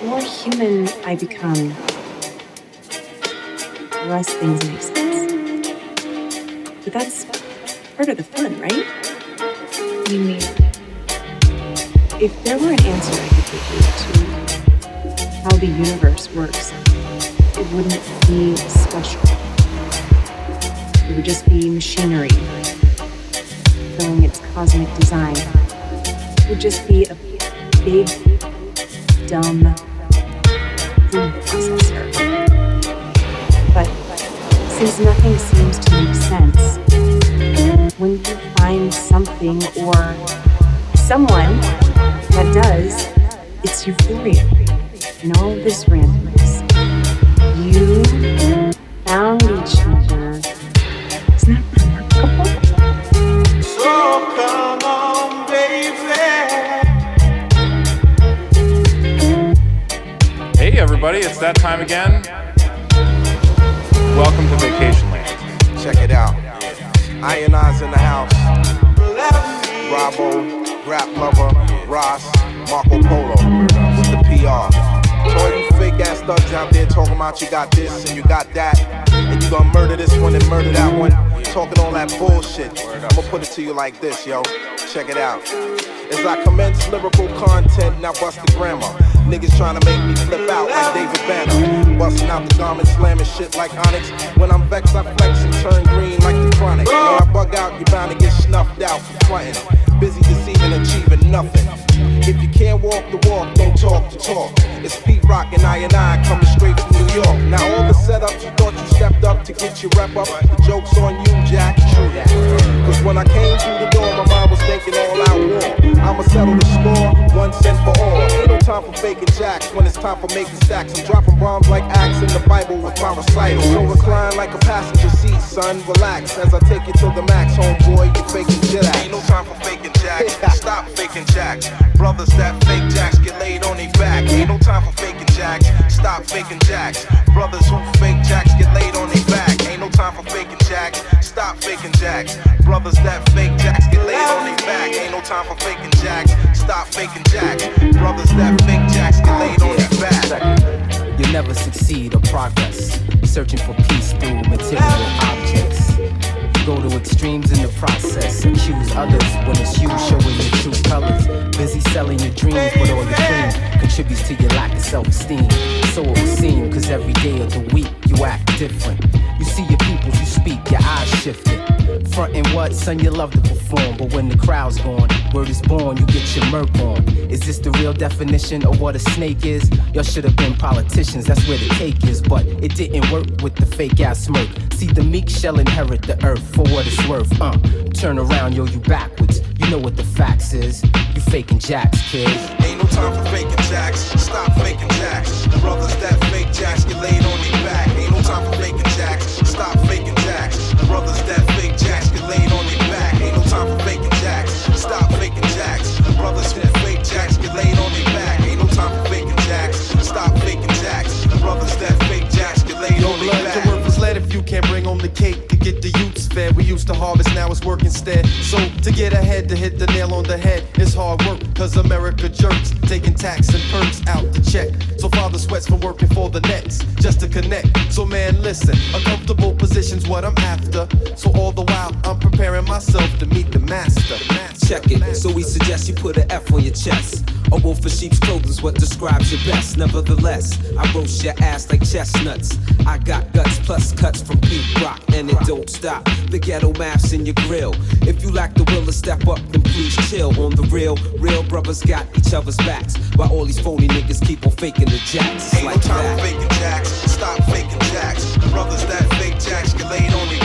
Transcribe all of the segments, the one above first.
the more human I become, the less things make sense. But that's part of the fun, right? You mean? If there were an answer I could give you to how the universe works, it wouldn't be special. It would just be machinery fulfilling its cosmic design. It would just be a big, dumb But since nothing seems to make sense, when you find something or someone that does, it's euphoria and all this randomness. You out you got this and you got that, and you gonna murder this one and murder that one, talking all that bullshit. I'ma put it to you like this, yo. Check it out. As I commence lyrical content, now bust the grammar. Niggas trying to make me flip out like David Banner. Busting out the garment, slamming shit like Onyx. When I'm vexed, I flex and turn green like the chronic. When I bug out, you bound to get snuffed out for frontin'. Busy deceiving, achieving nothing. If you can't walk the walk, don't talk the talk. It's Pete Rock and I and I coming straight from New York. Now all the setups you thought you stepped up to get your rep up. The joke's on you, Jack. True that. Cause when I came through the door, my mind was thinking all out war. I'ma settle the score, one cent for all. Ain't no time for faking jacks when it's time for making stacks. I'm dropping bombs like Acts in the Bible with my recital. So recline like a passenger seat, son. Relax as I take you to the max, homeboy. You're faking jet. Ain't no time for faking jacks. Stop faking jacks. Brothers that fake jacks get laid on their back. Ain't no time for faking jacks. Stop faking jacks. Brothers who fake jacks get laid on their back. Ain't no time for faking jacks. Stop faking jacks. Brothers that fake jacks get laid on their back. Ain't no time for faking jacks. Stop faking jacks. Brothers that fake jacks get laid on their back. You'll never succeed or progress. Searching for peace through material objects. Go to extremes in the process. And accuse others when it's you showing your true colors. Busy selling your dreams, but all your fame contributes to your lack of self esteem. So it would seem, cause every day of the week you act different. You see your people, you speak, your eyes Frontin' what, son, you love to perform. But when the crowd's gone, word is born, you get your murk on. Is this the real definition of what a snake is? Y'all should have been politicians, that's where the cake is. But it didn't work with the fake ass smirk. See, the meek shall inherit the earth for what it's worth. Uh, turn around, yo, you backwards. You know what the facts is. You faking jacks, kid. Ain't no time for faking jacks. Stop faking jacks. The brothers that fake jacks get laid on their get the youths fed. We used to harvest, now it's work instead. So to get ahead, to hit the nail on the head it's hard work. Cause America jerks, taking tax and perks out the check. So father sweats for working for the next, just to connect. So man, listen, a comfortable position's what I'm after. So all the while, I'm preparing myself to meet the master. Check it. So we suggest you put an F on your chest. A wolf in sheep's clothing's what describes your best. Nevertheless, I roast your ass like chestnuts. I got guts plus cuts from Pete Rock, and it don't stop. The ghetto maps in your grill. If you lack the will to step up, then please chill. On the real, real brothers got each other's backs. While all these phony niggas keep on faking the jacks. It's Ain't no time that. for faking jacks. Stop faking jacks. Brothers that fake jacks get laid on their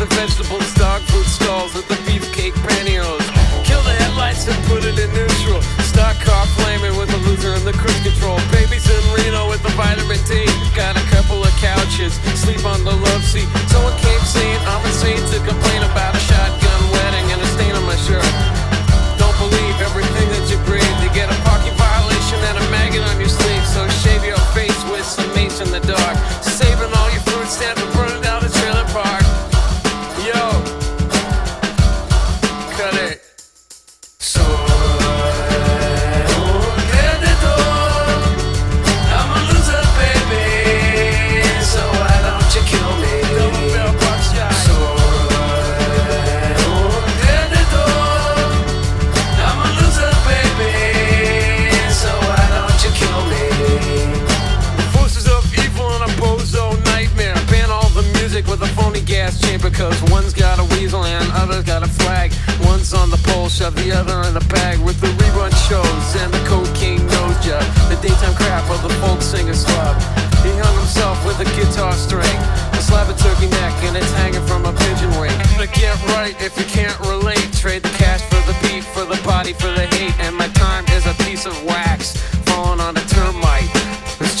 the vegetables, dog food stalls with the beefcake pantyhose. Kill the headlights and put it in neutral. Stock car flaming with the loser and the cruise control. Babies in Reno with the vitamin D. Got a couple of couches, sleep on the love seat. Someone came see.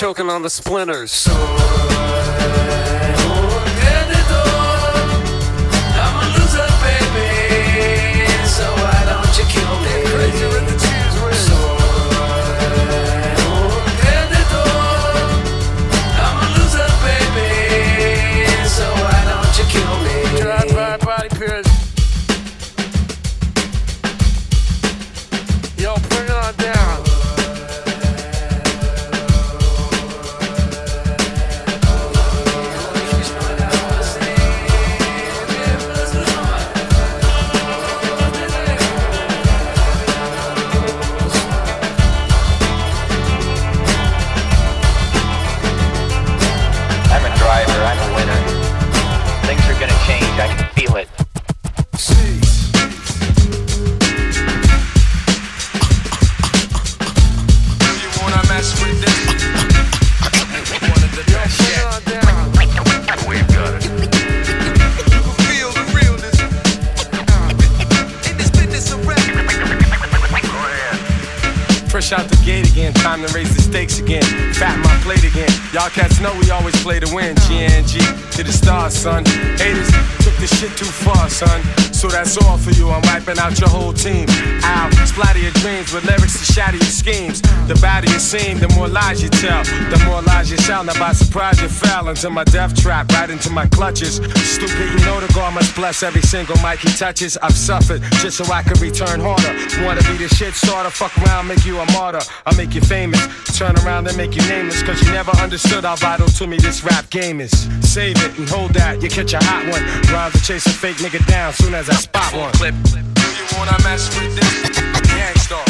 Choking on the splinters. So I'm a loser, baby. So why don't you kill me? Crazy with the lies you tell. The more lies you shout. Now by surprise you fell into my death trap, right into my clutches. Stupid, you know the God must bless every single mic he touches. I've suffered just so I can return harder. Wanna be the shit starter, fuck around, make you a martyr. I'll make you famous. Turn around and make you nameless. Cause you never understood how vital to me this rap game is. Save it and hold that, you catch a hot one. Rhymes to chase a fake nigga down soon as I spot one. Clip. You wanna mess with this? Gang Starr.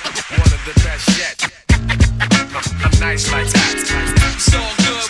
One of the best yet. I'm nice like that. Good.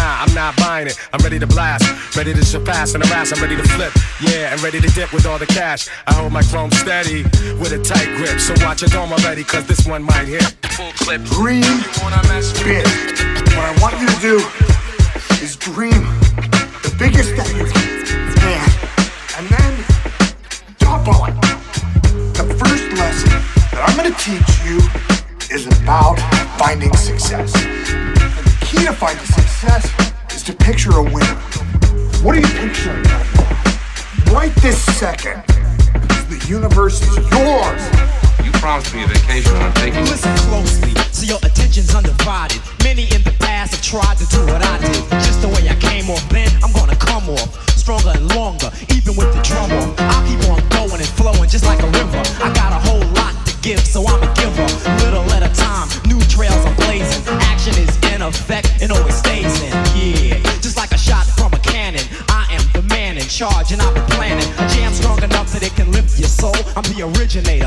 Nah, I'm not buying it. I'm ready to blast. Ready to surpass and harass. I'm ready to flip. Yeah, and ready to dip with all the cash. I hold my chrome steady with a tight grip. So watch your dome already, cause this one might hit. Full clip. Dream You wanna mess with big. What I want you to do is dream the biggest that you can. And then double it. The first lesson that I'm going to teach you is about finding success. Key to finding success is to picture a winner. What are you picturing? Right this second. The universe is yours. You promised me a vacation. I'm taking. Listen closely, so your attention's undivided. Many in the past have tried to do what I did. Just the way I came off then, I'm gonna come off stronger and longer, even with the drum off. I'll keep on going and flowing just like a river. I got a whole lot to give, so I'm a giver. Little at a time, new trails I'm blazing. Action is in effect and always stays in. Yeah, just like a shot from a cannon. I am the man in charge and I've been planning a jam strong enough that it can lift your soul. I'm the originator.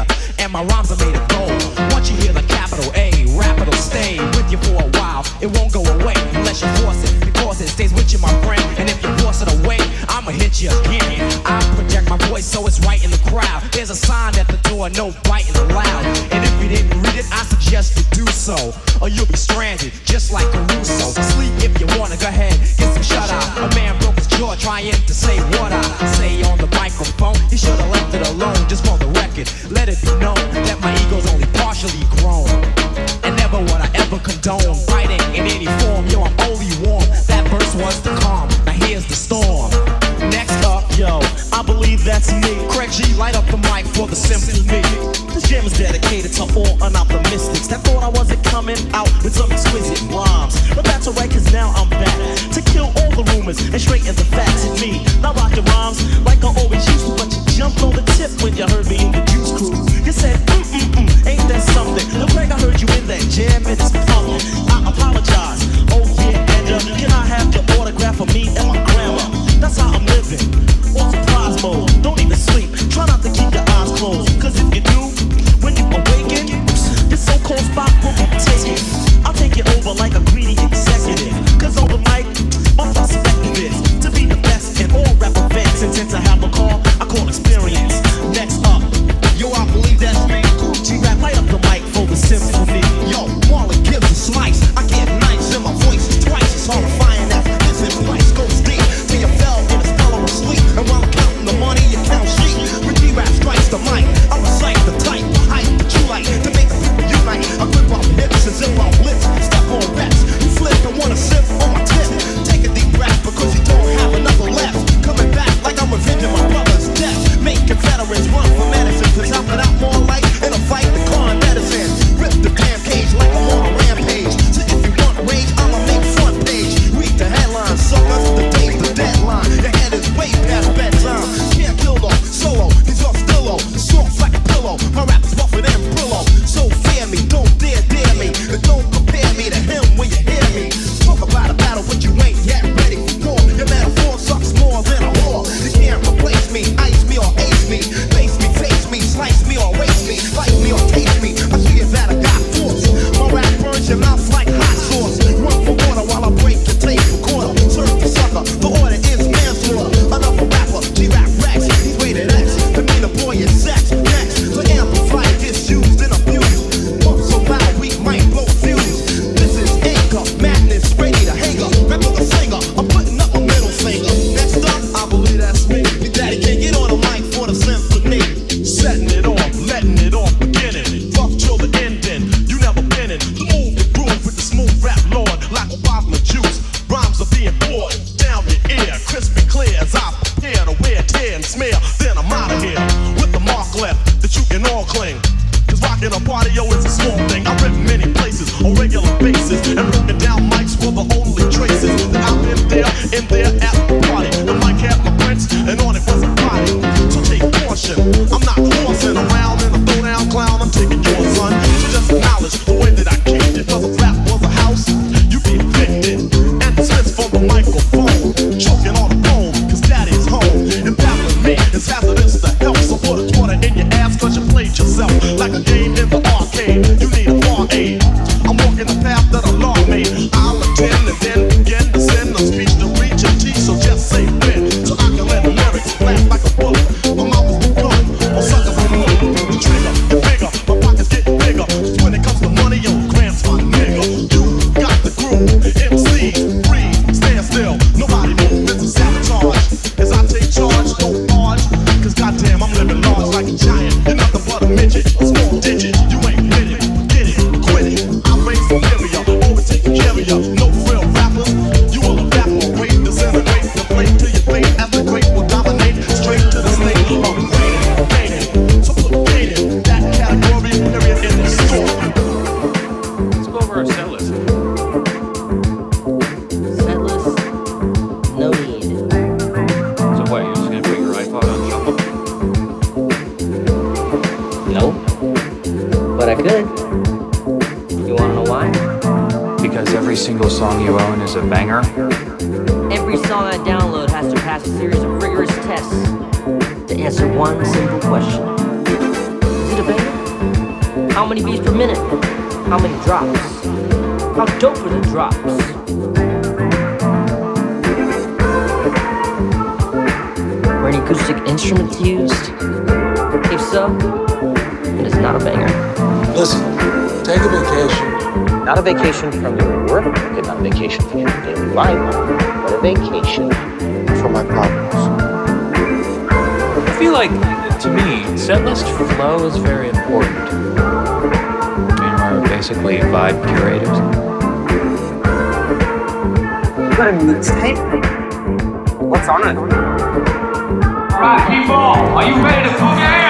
Rap burns take a vacation. Not a vacation from your work, okay, not a vacation from your daily life, but a vacation from my problems. I feel like, to me, setlist flow is very important. I mean, we're basically vibe curators. You got a mixtape? What's on it? Alright, people, are you ready to boogie? Eh?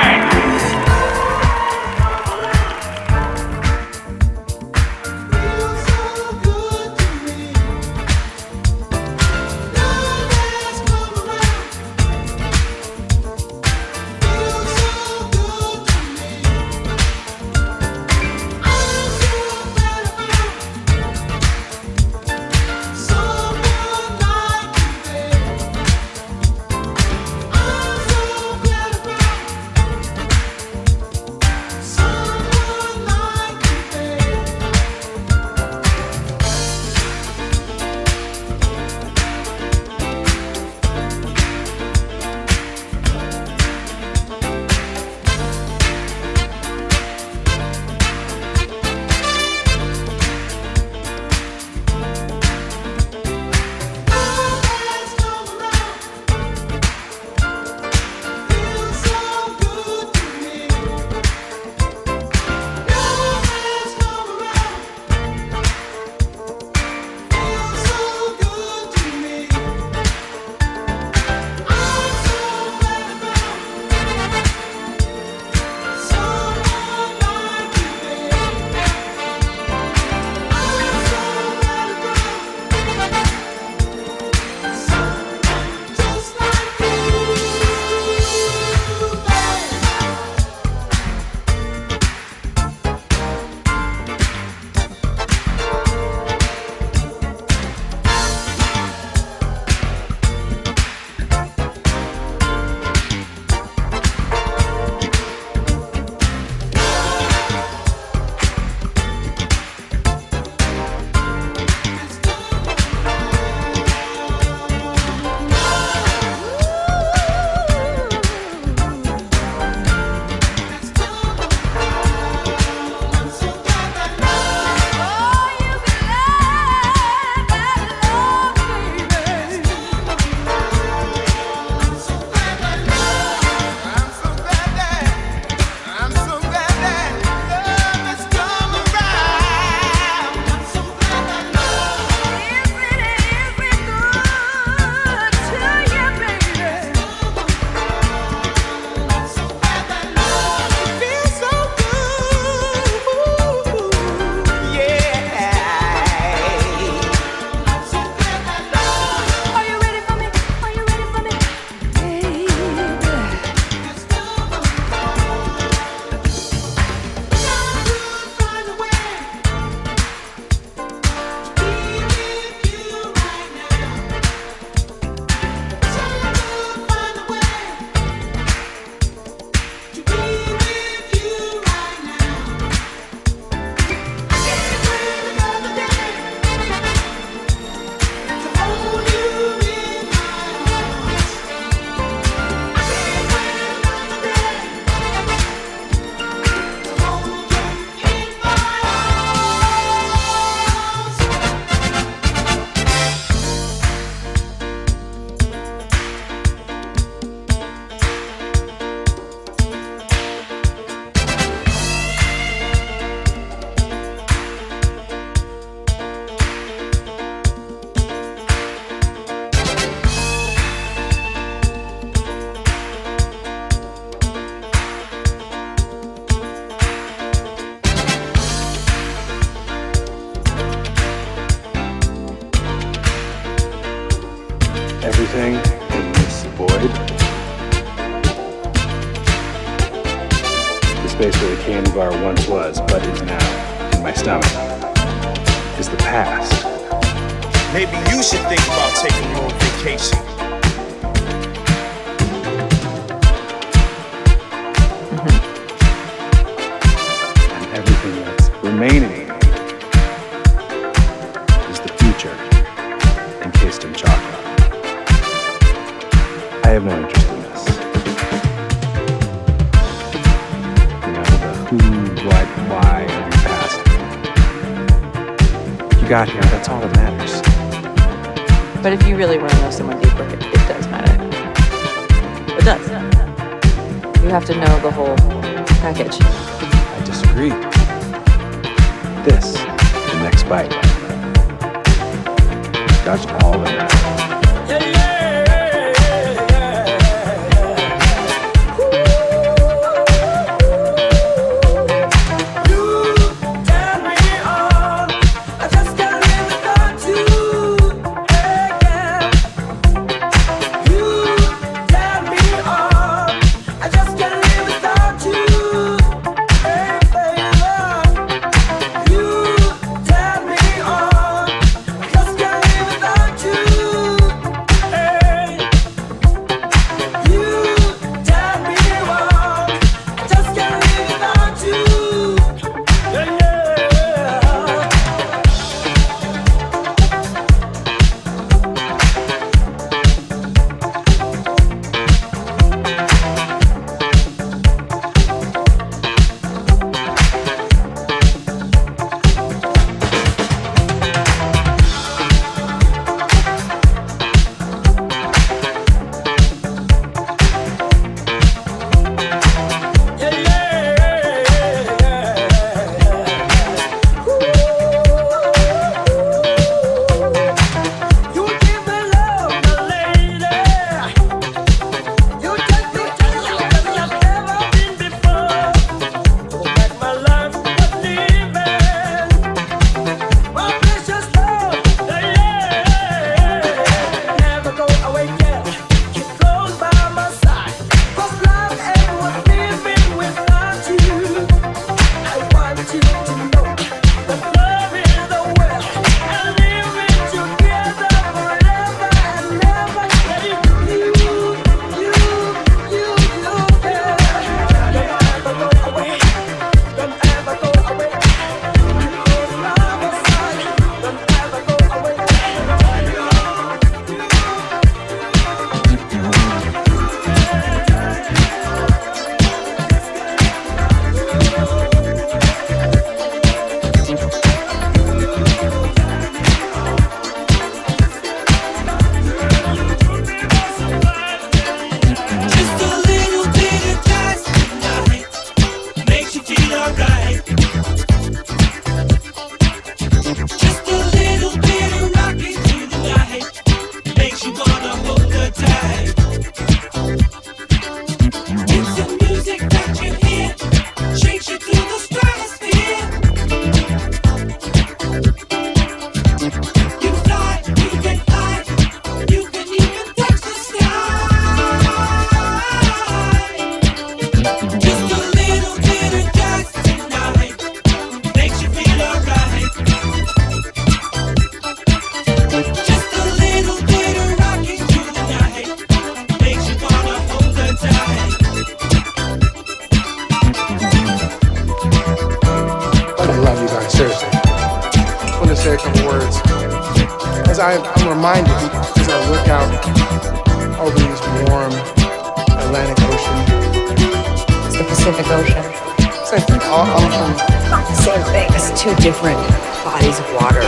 two different bodies of water.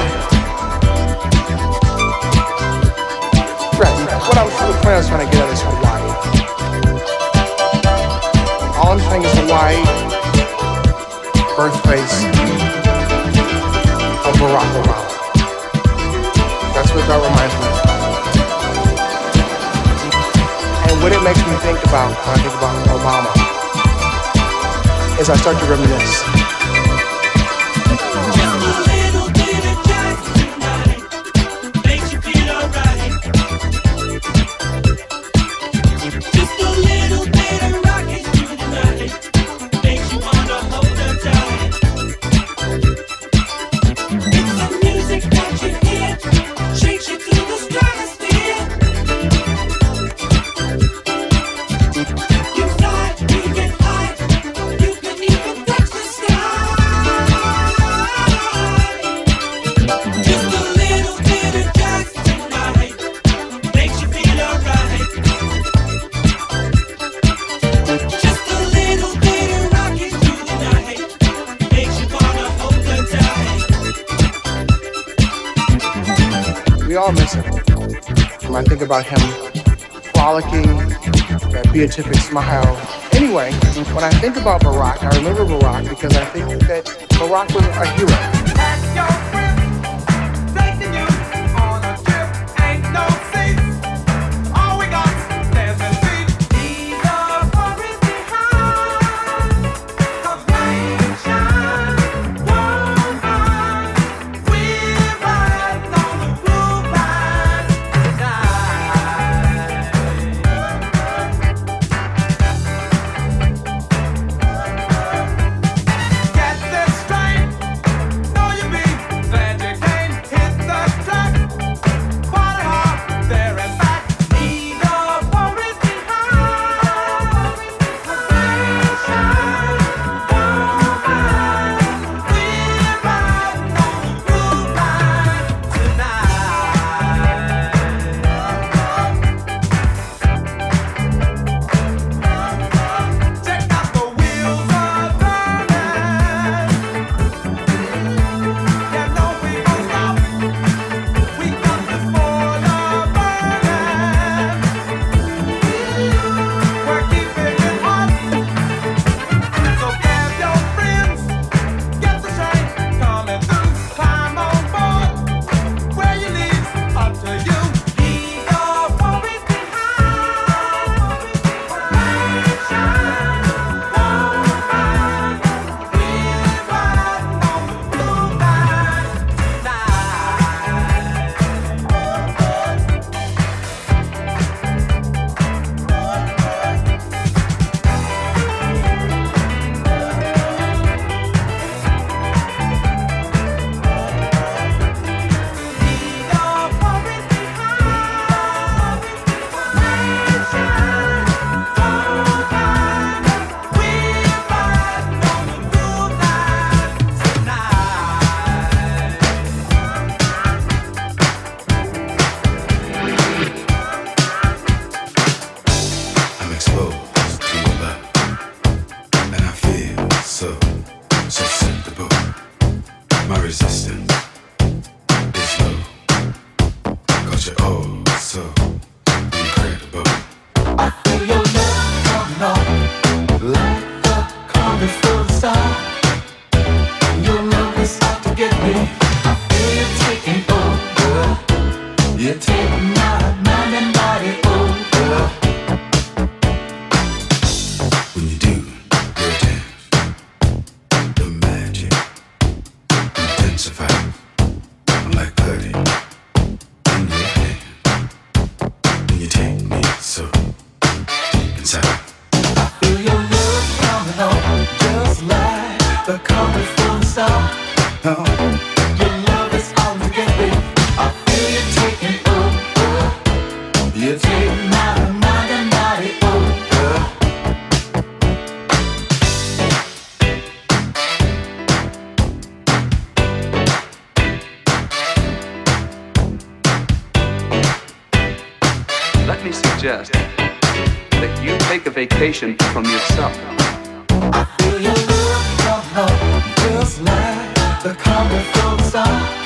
Right, what I was, the point I was trying to get at is Hawaii. All I'm saying is Hawaii, birthplace of Barack Obama. That's what that reminds me of. And what it makes me think about when I think about Obama is I start to reminisce. about him frolicking, that beatific smile. Anyway, when I think about Barack, I remember Barack because I think that Barack was a hero. me suggest that you take a vacation from yourself. I feel your love, love, just like the.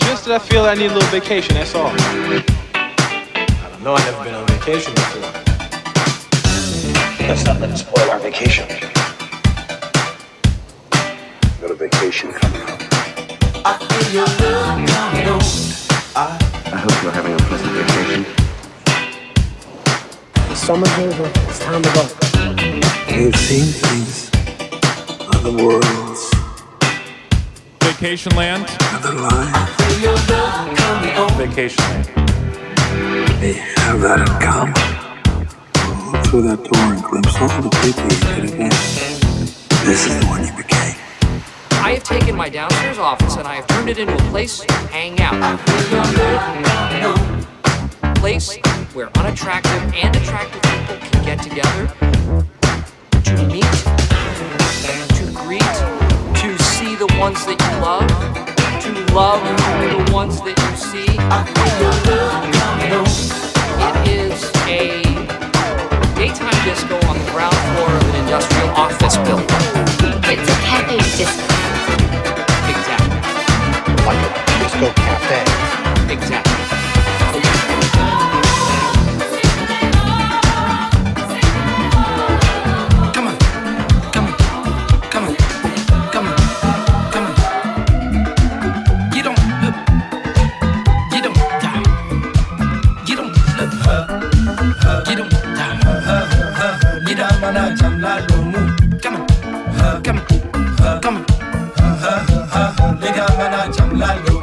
just that I feel I need a little vacation, that's all. I don't know, I've never been on vacation before. Let's not let it spoil our vacation. Got a vacation coming up. I feel your love coming on. I, hope you're having a pleasant vacation. Summer's over. It's time to go. You've seen things, other worlds, vacation land, other lives. Have that in common. Look through that door and glimpse all the people you could have been. This is the one you became. I have taken my downstairs office and I have turned it into a place to hang out. A place where unattractive and attractive people can get together to meet, to greet, to see the ones that you love love the ones that you see. It is a daytime disco on the ground floor of an industrial office building. It's a cafe disco. Exactly. Like a disco cafe. Exactly. Get on mana jamla lomu. Come on. Come on. Come on. Nigga mana jamla lomu.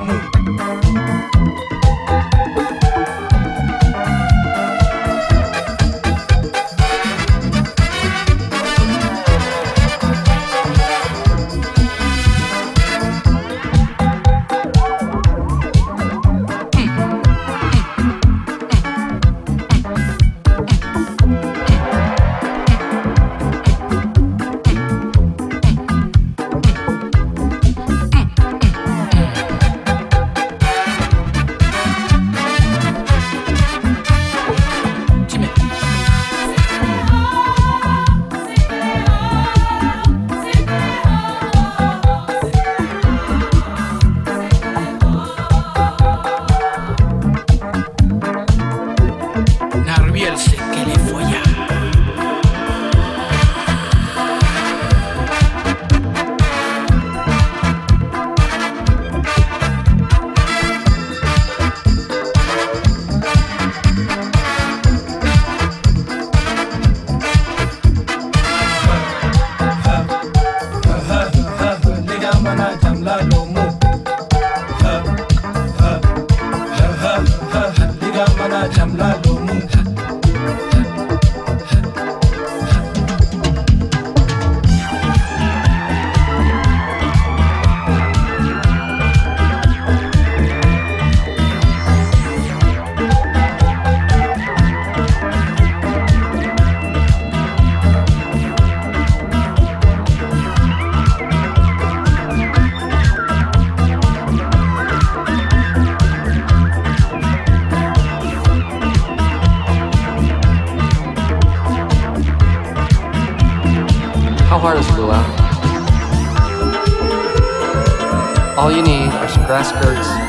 Are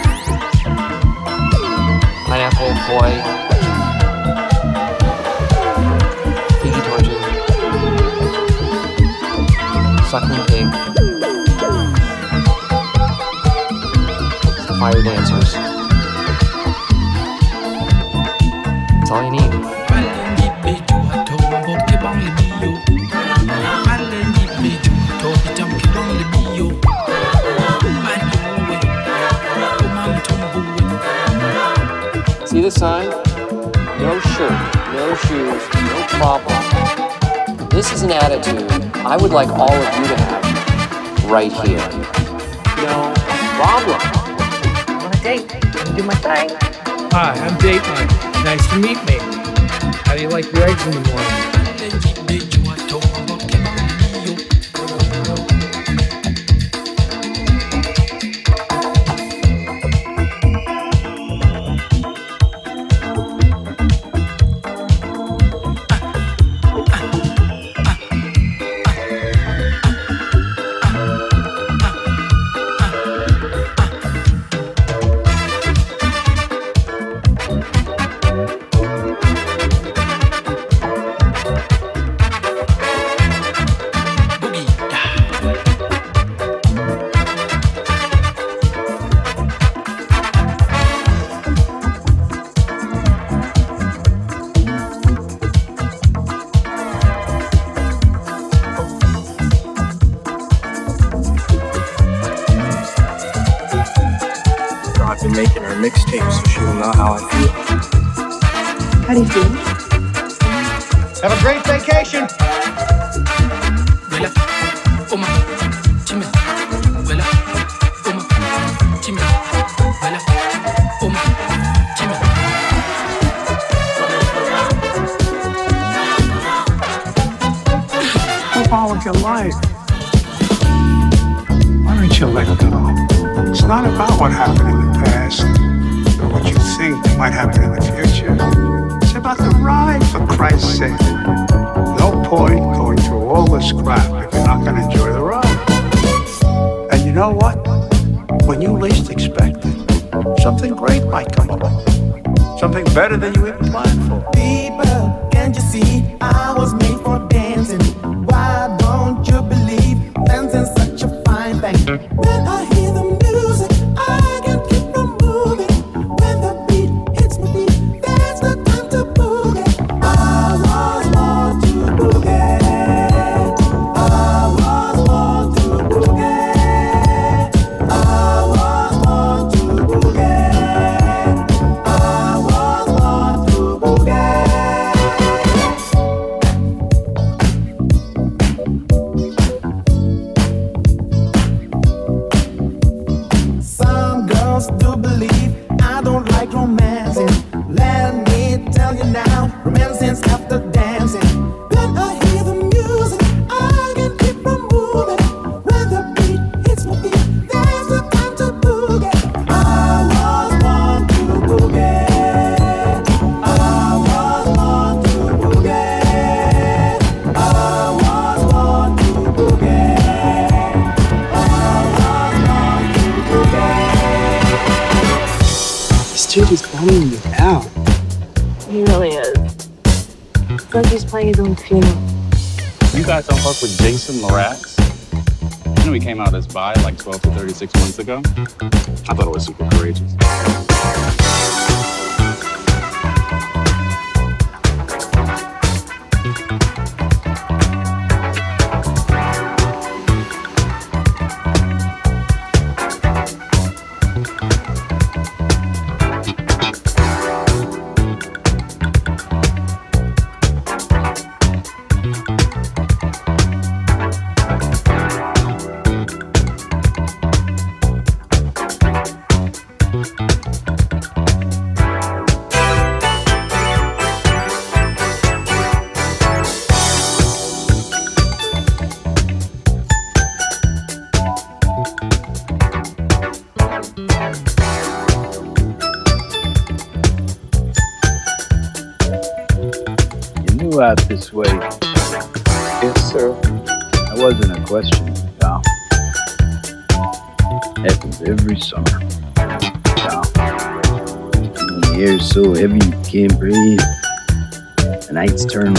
dude is bumming you out. He really is. It's like he's playing his own funeral. You guys don't fuck with Jason Lorax? You know he came out as bi like 12 to 36 months ago? I thought it was super courageous. can't breathe. The nights turn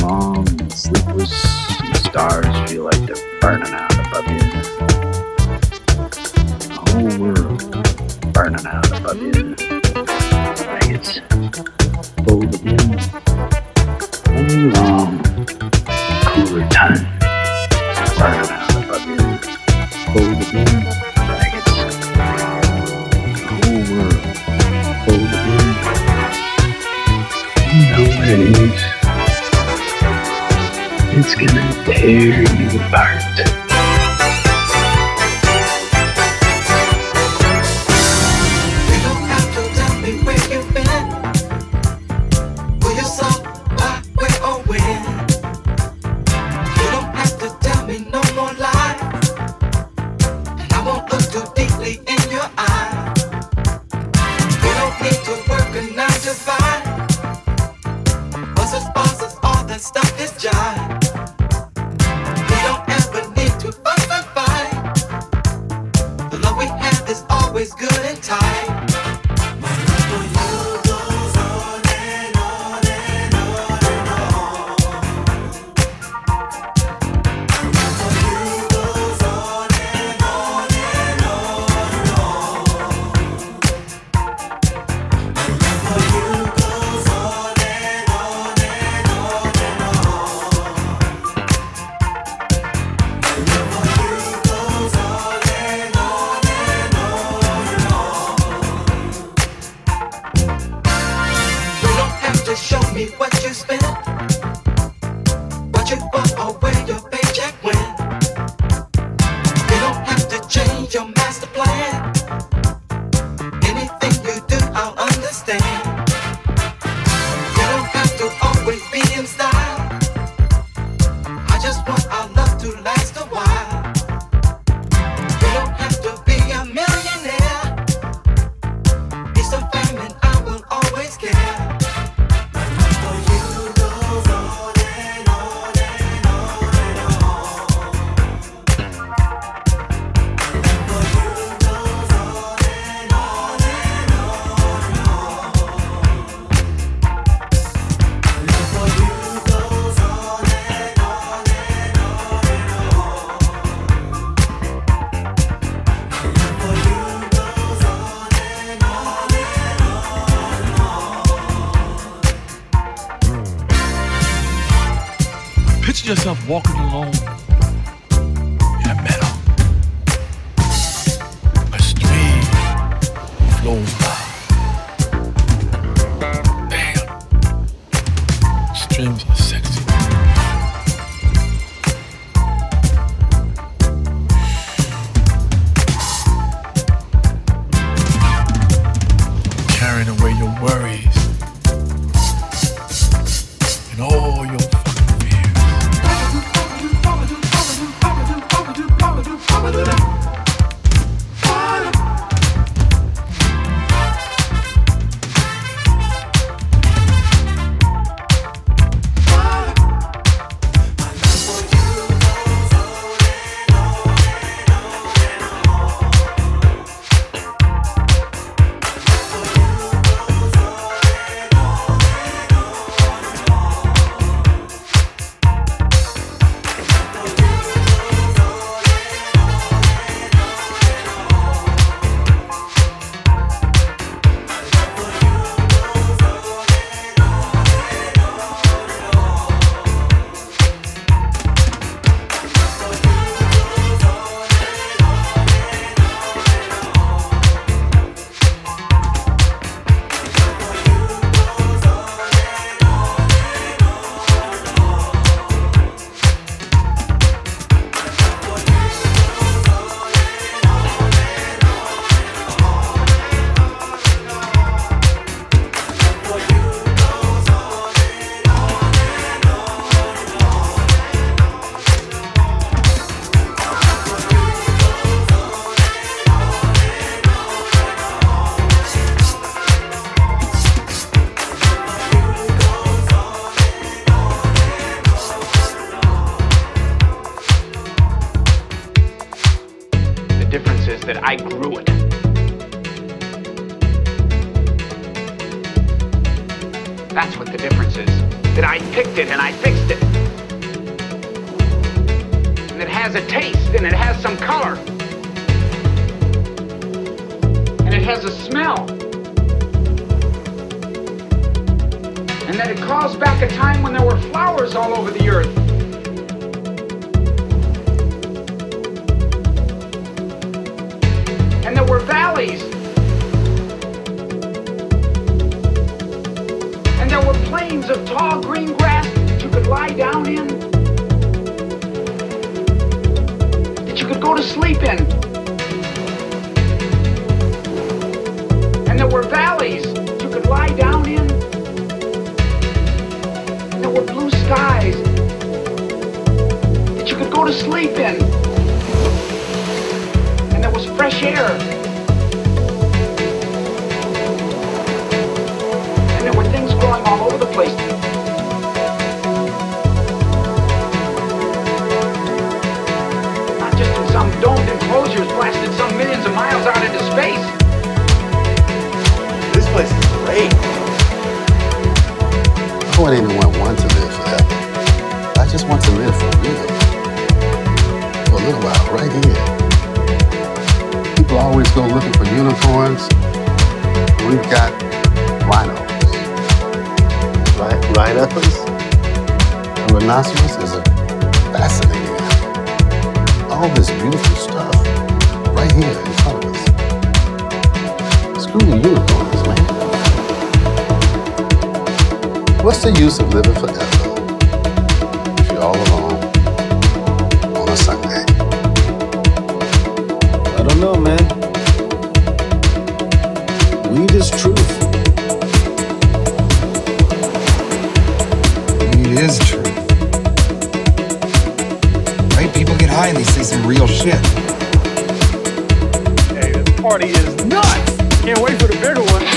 walking alone. all alone on a Sunday? I don't know, man. Weed is truth. Weed is truth. Right? People get high and they say some real shit. Hey, this party is nuts! Can't wait for the bigger one.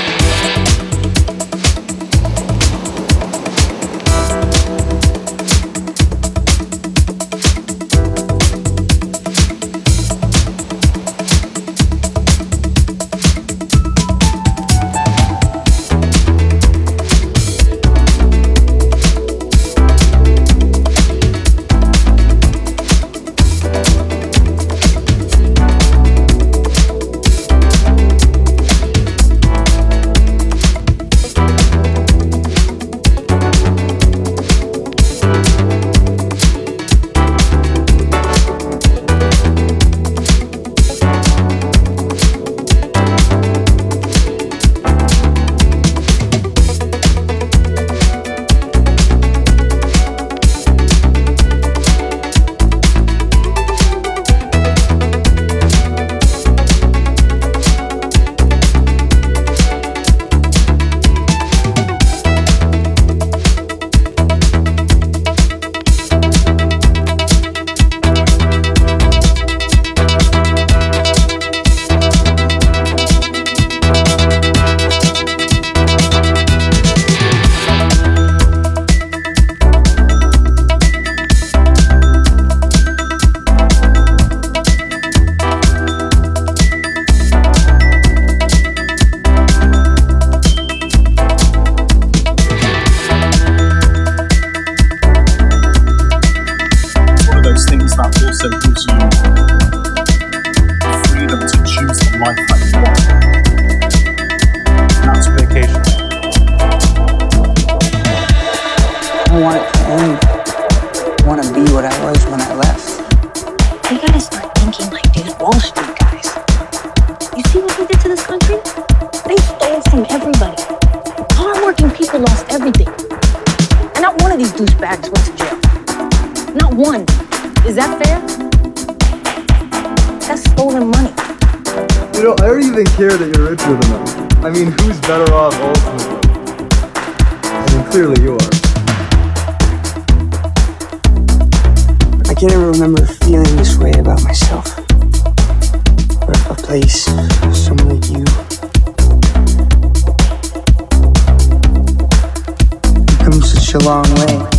clearly you are. I can't even remember feeling this way about myself. Or a place, someone like you. You come such a long way.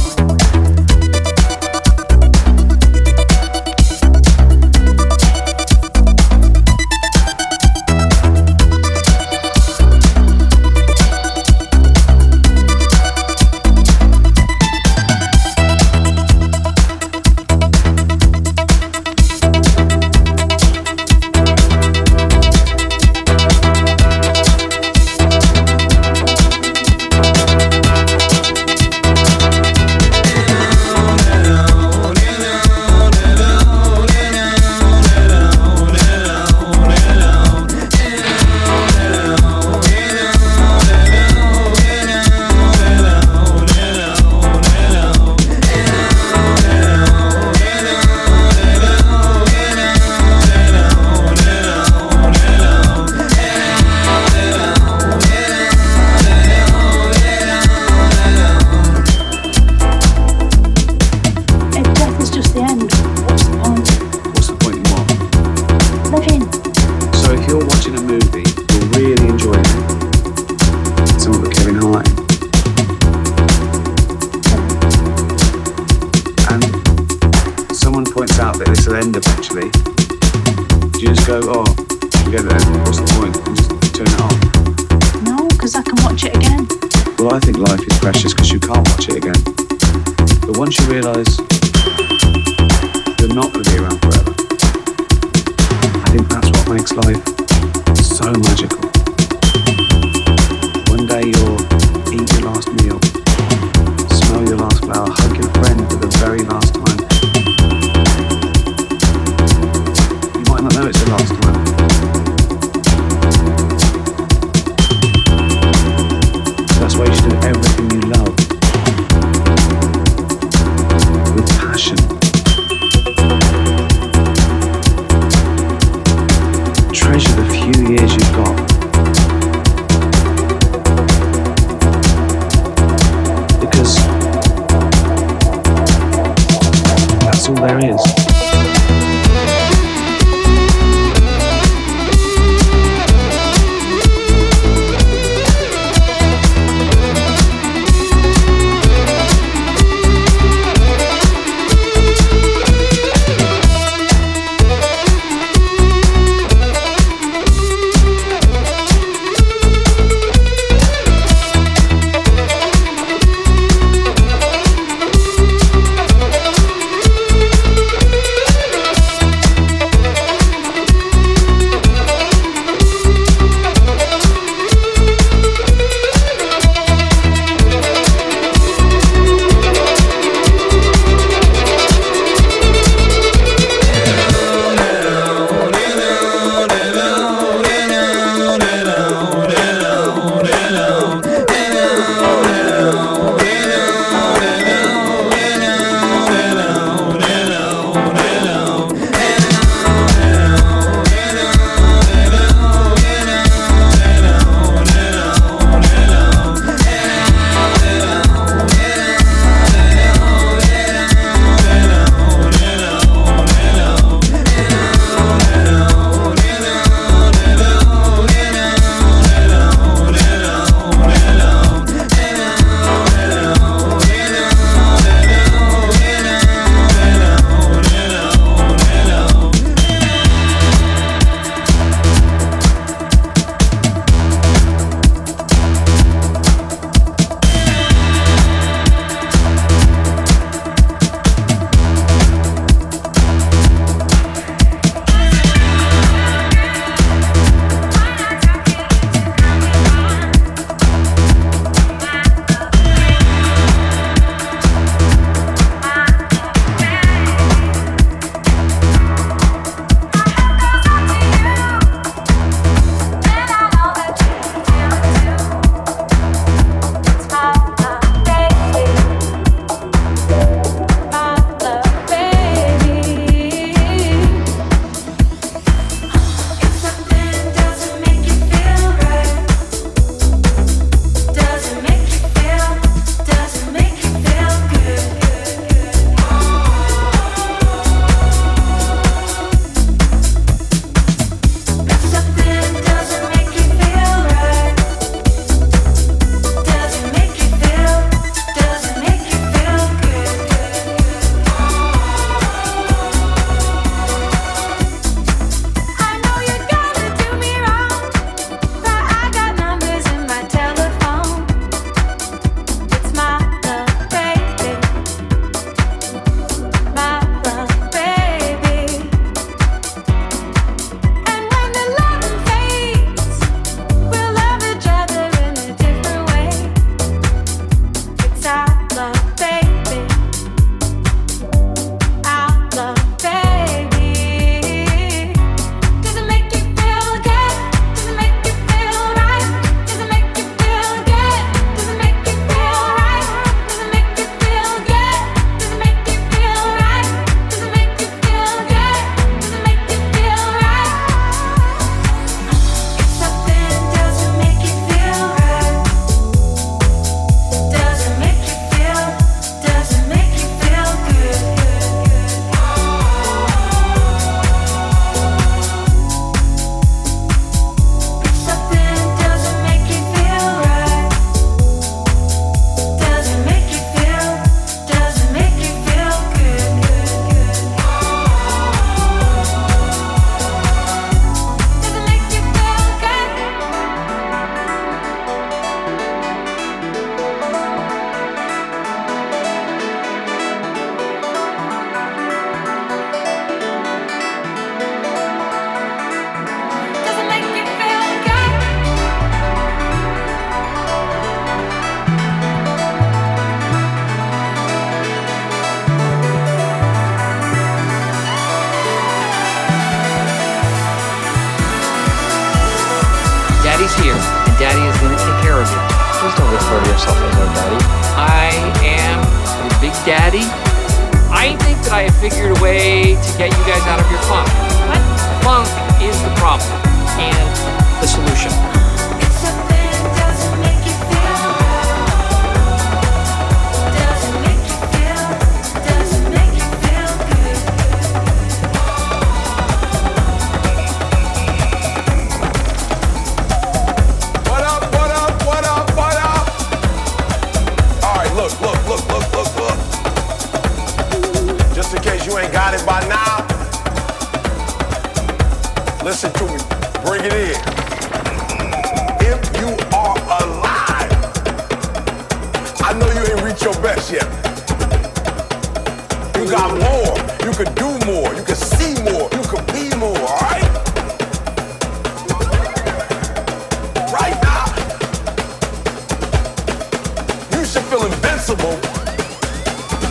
Invincible,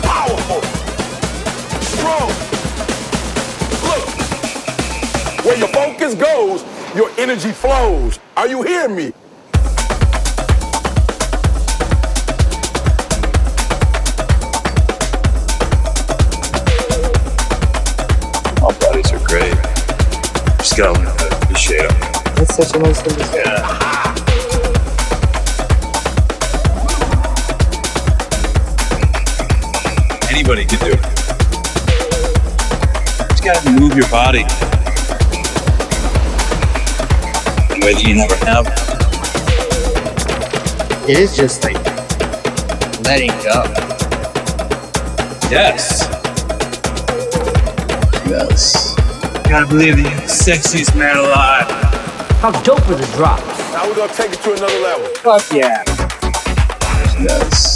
powerful, strong. Look, where your focus goes, your energy flows. Are you hearing me? All buddies are great. Just gotta appreciate them. That's such a nice thing to say. Yeah. Anybody can do it. Just gotta move your body in a way that you never have. It is just like letting go. Yes. Yes. Gotta believe that you're the sexiest man alive. How dope are the drops? Now we're gonna take it to another level. Fuck yeah. Yes.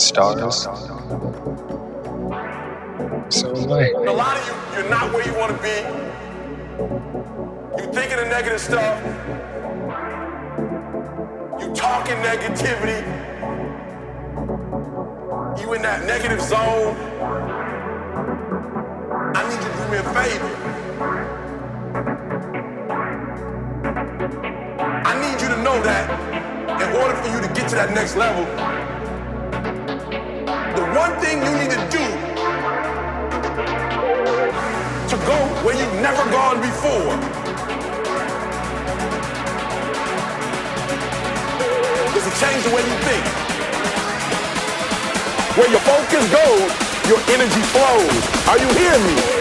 Stars. So am I. a lot of you, you're not where you want to be. You thinking of negative stuff. You talking negativity. You in that negative zone. I need you to do me a favor. I need you to know that in order for you to get to that next level, the one thing you need to do to go where you've never gone before is to change the way you think. Where your focus goes, your energy flows. Are you hearing me?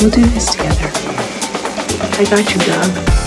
We'll do this together. I got you, Doug.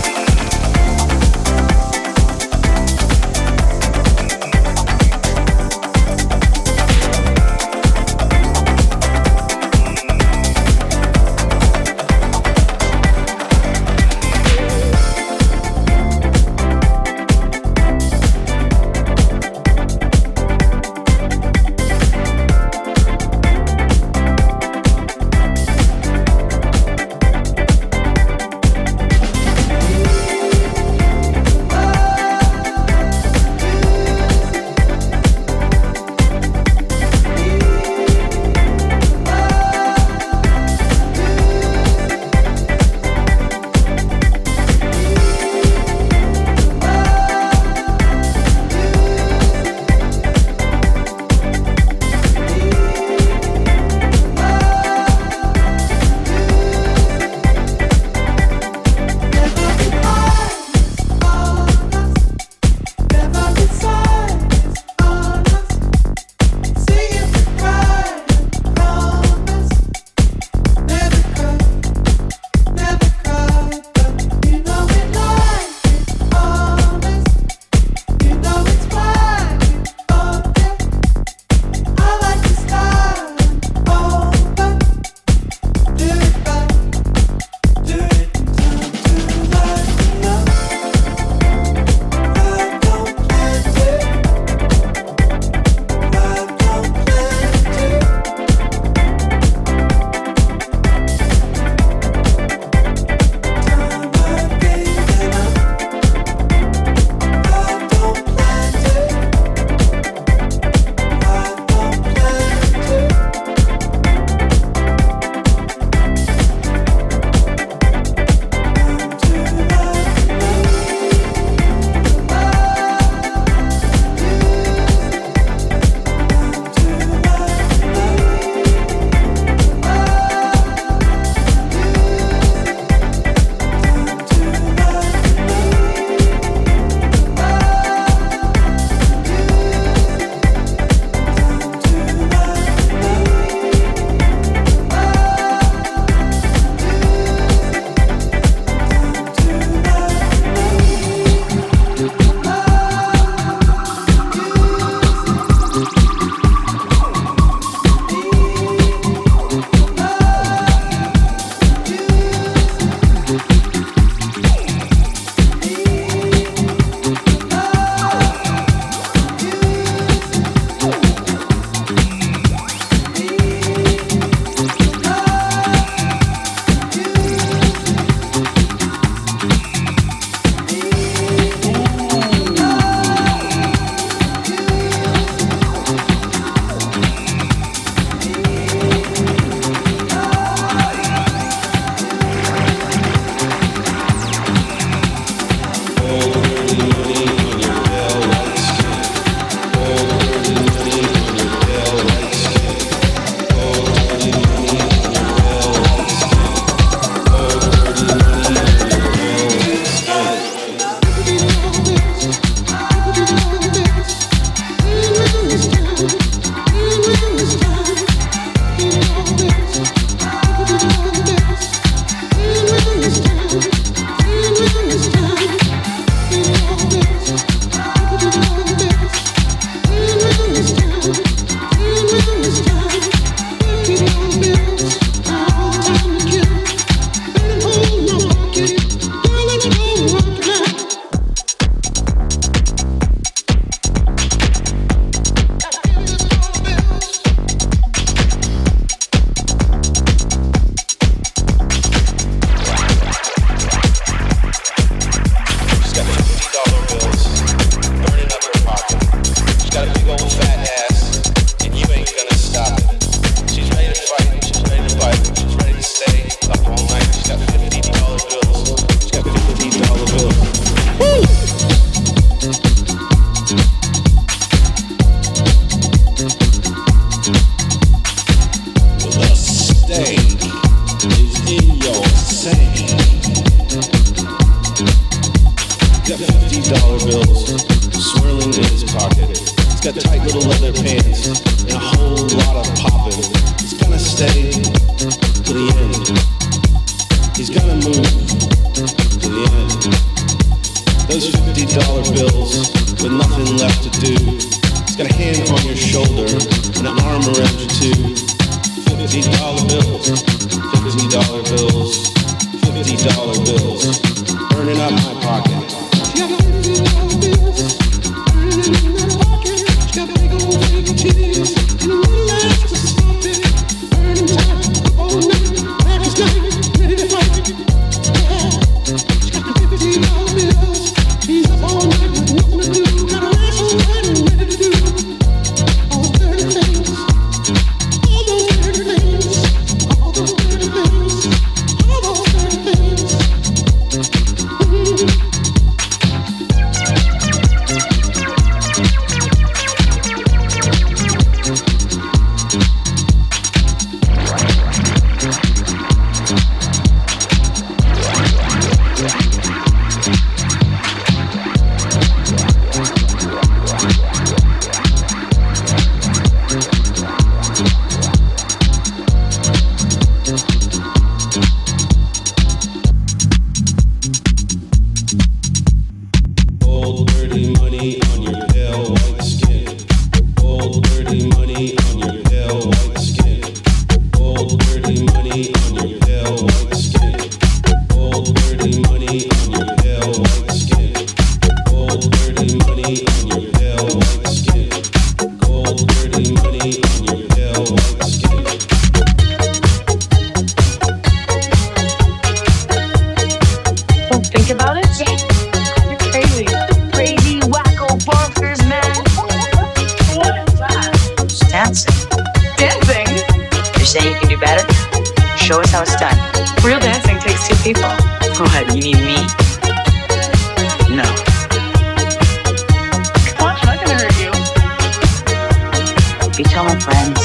Friends,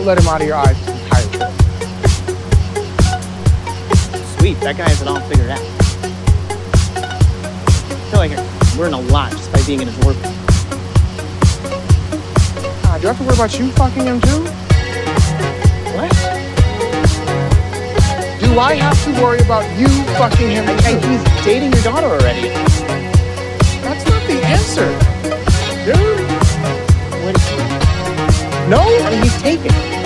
Don't let him out of your eyes entirely. Sweet, that guy has it all figured out. I feel like I learn a lot just by being in his orbit. Ah, do I have to worry about you fucking him too? What? Do I have to worry about you fucking him too? I, he's dating your daughter already. That's not the answer, dude. What is he? No? Mean, he's taken.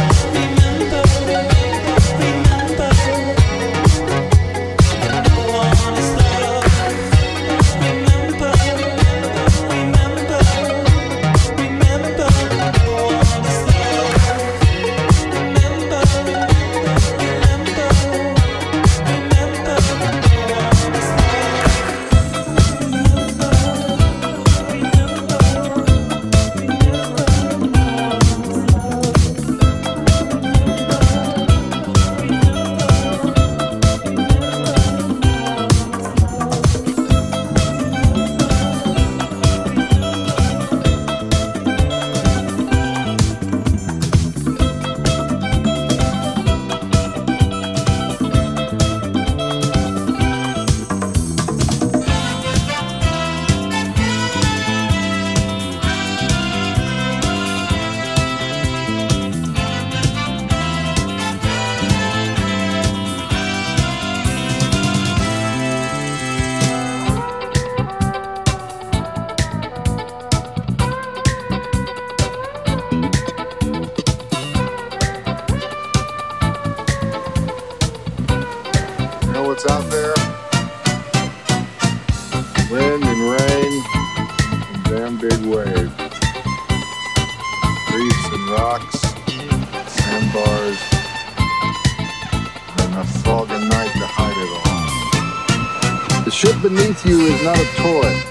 Not a toy,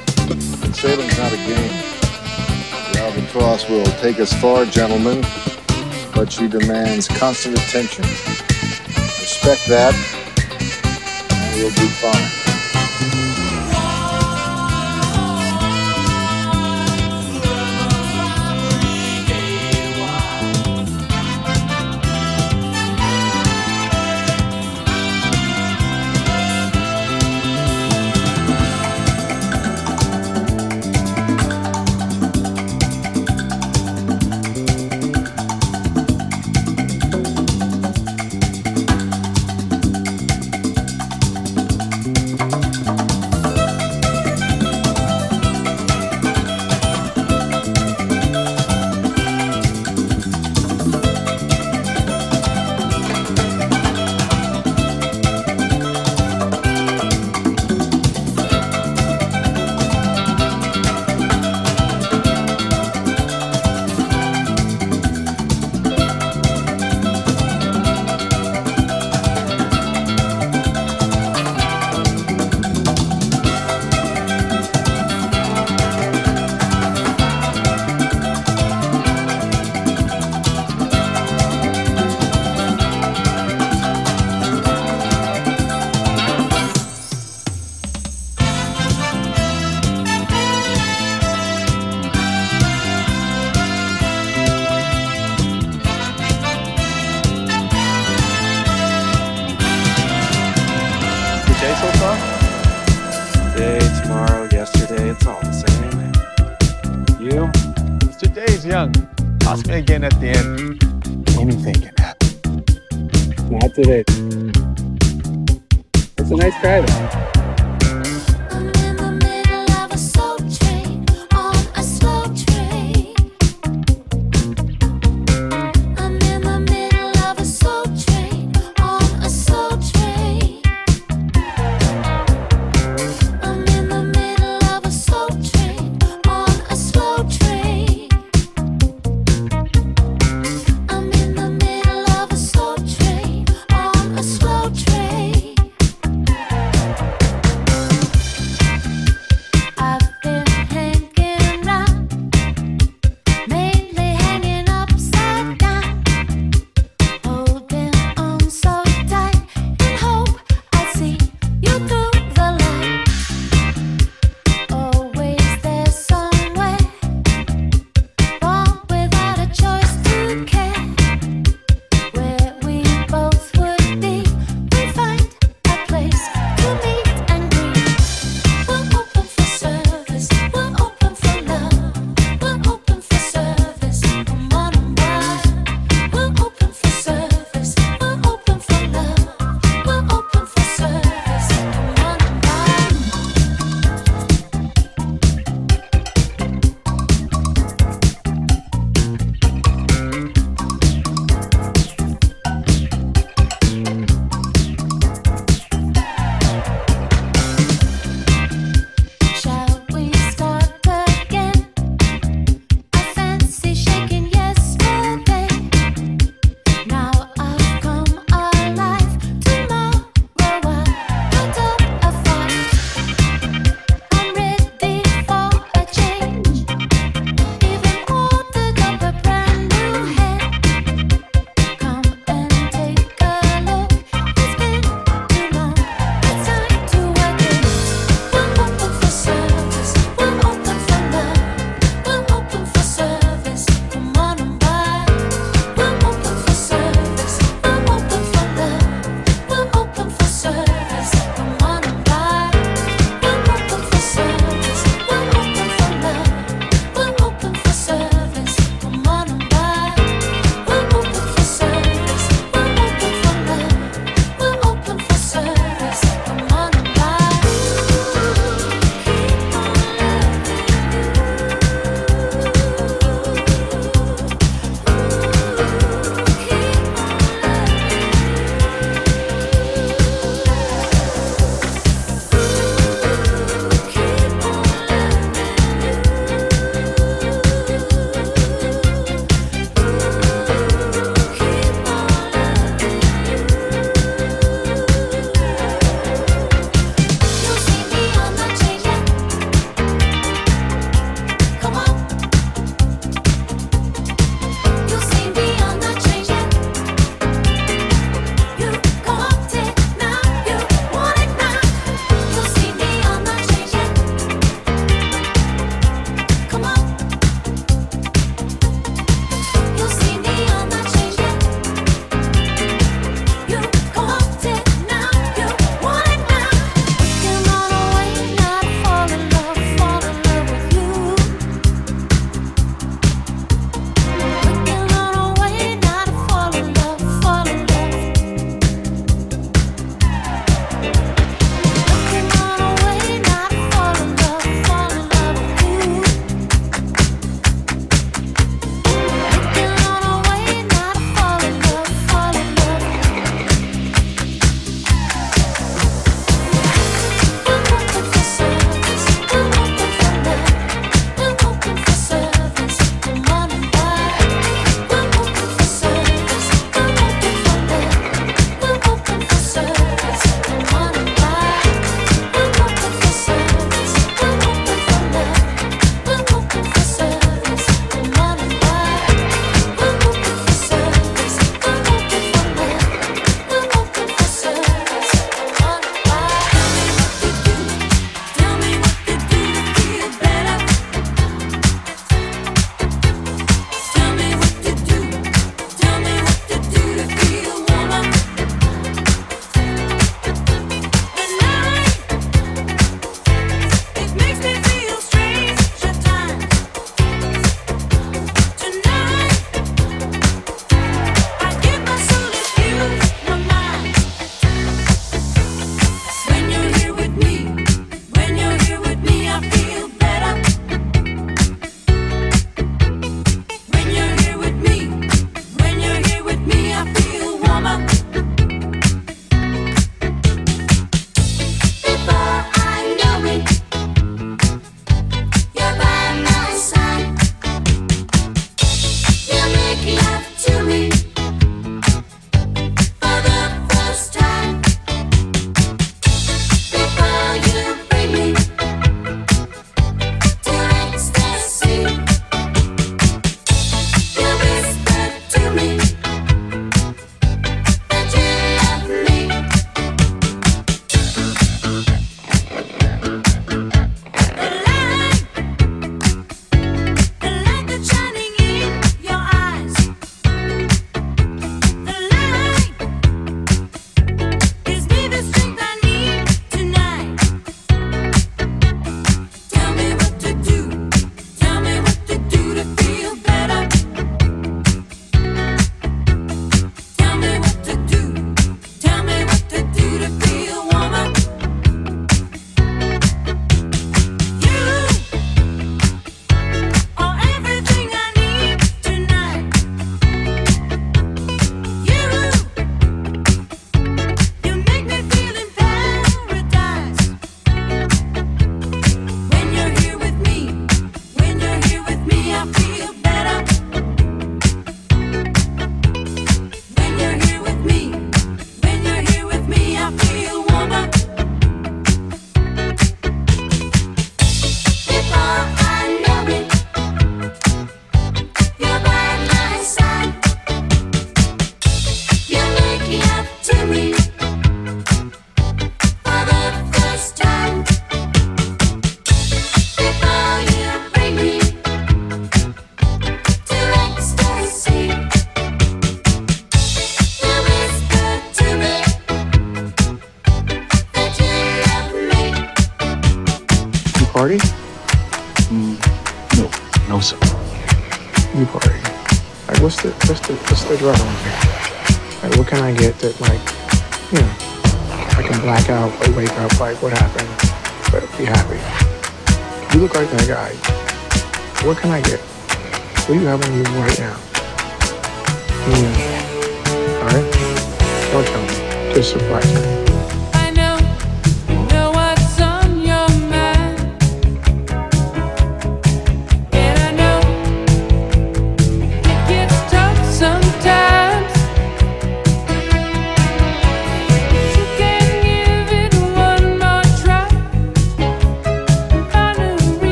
and sailing's not a game. The albatross will take us far, gentlemen, but she demands constant attention. Respect that, and we'll be fine.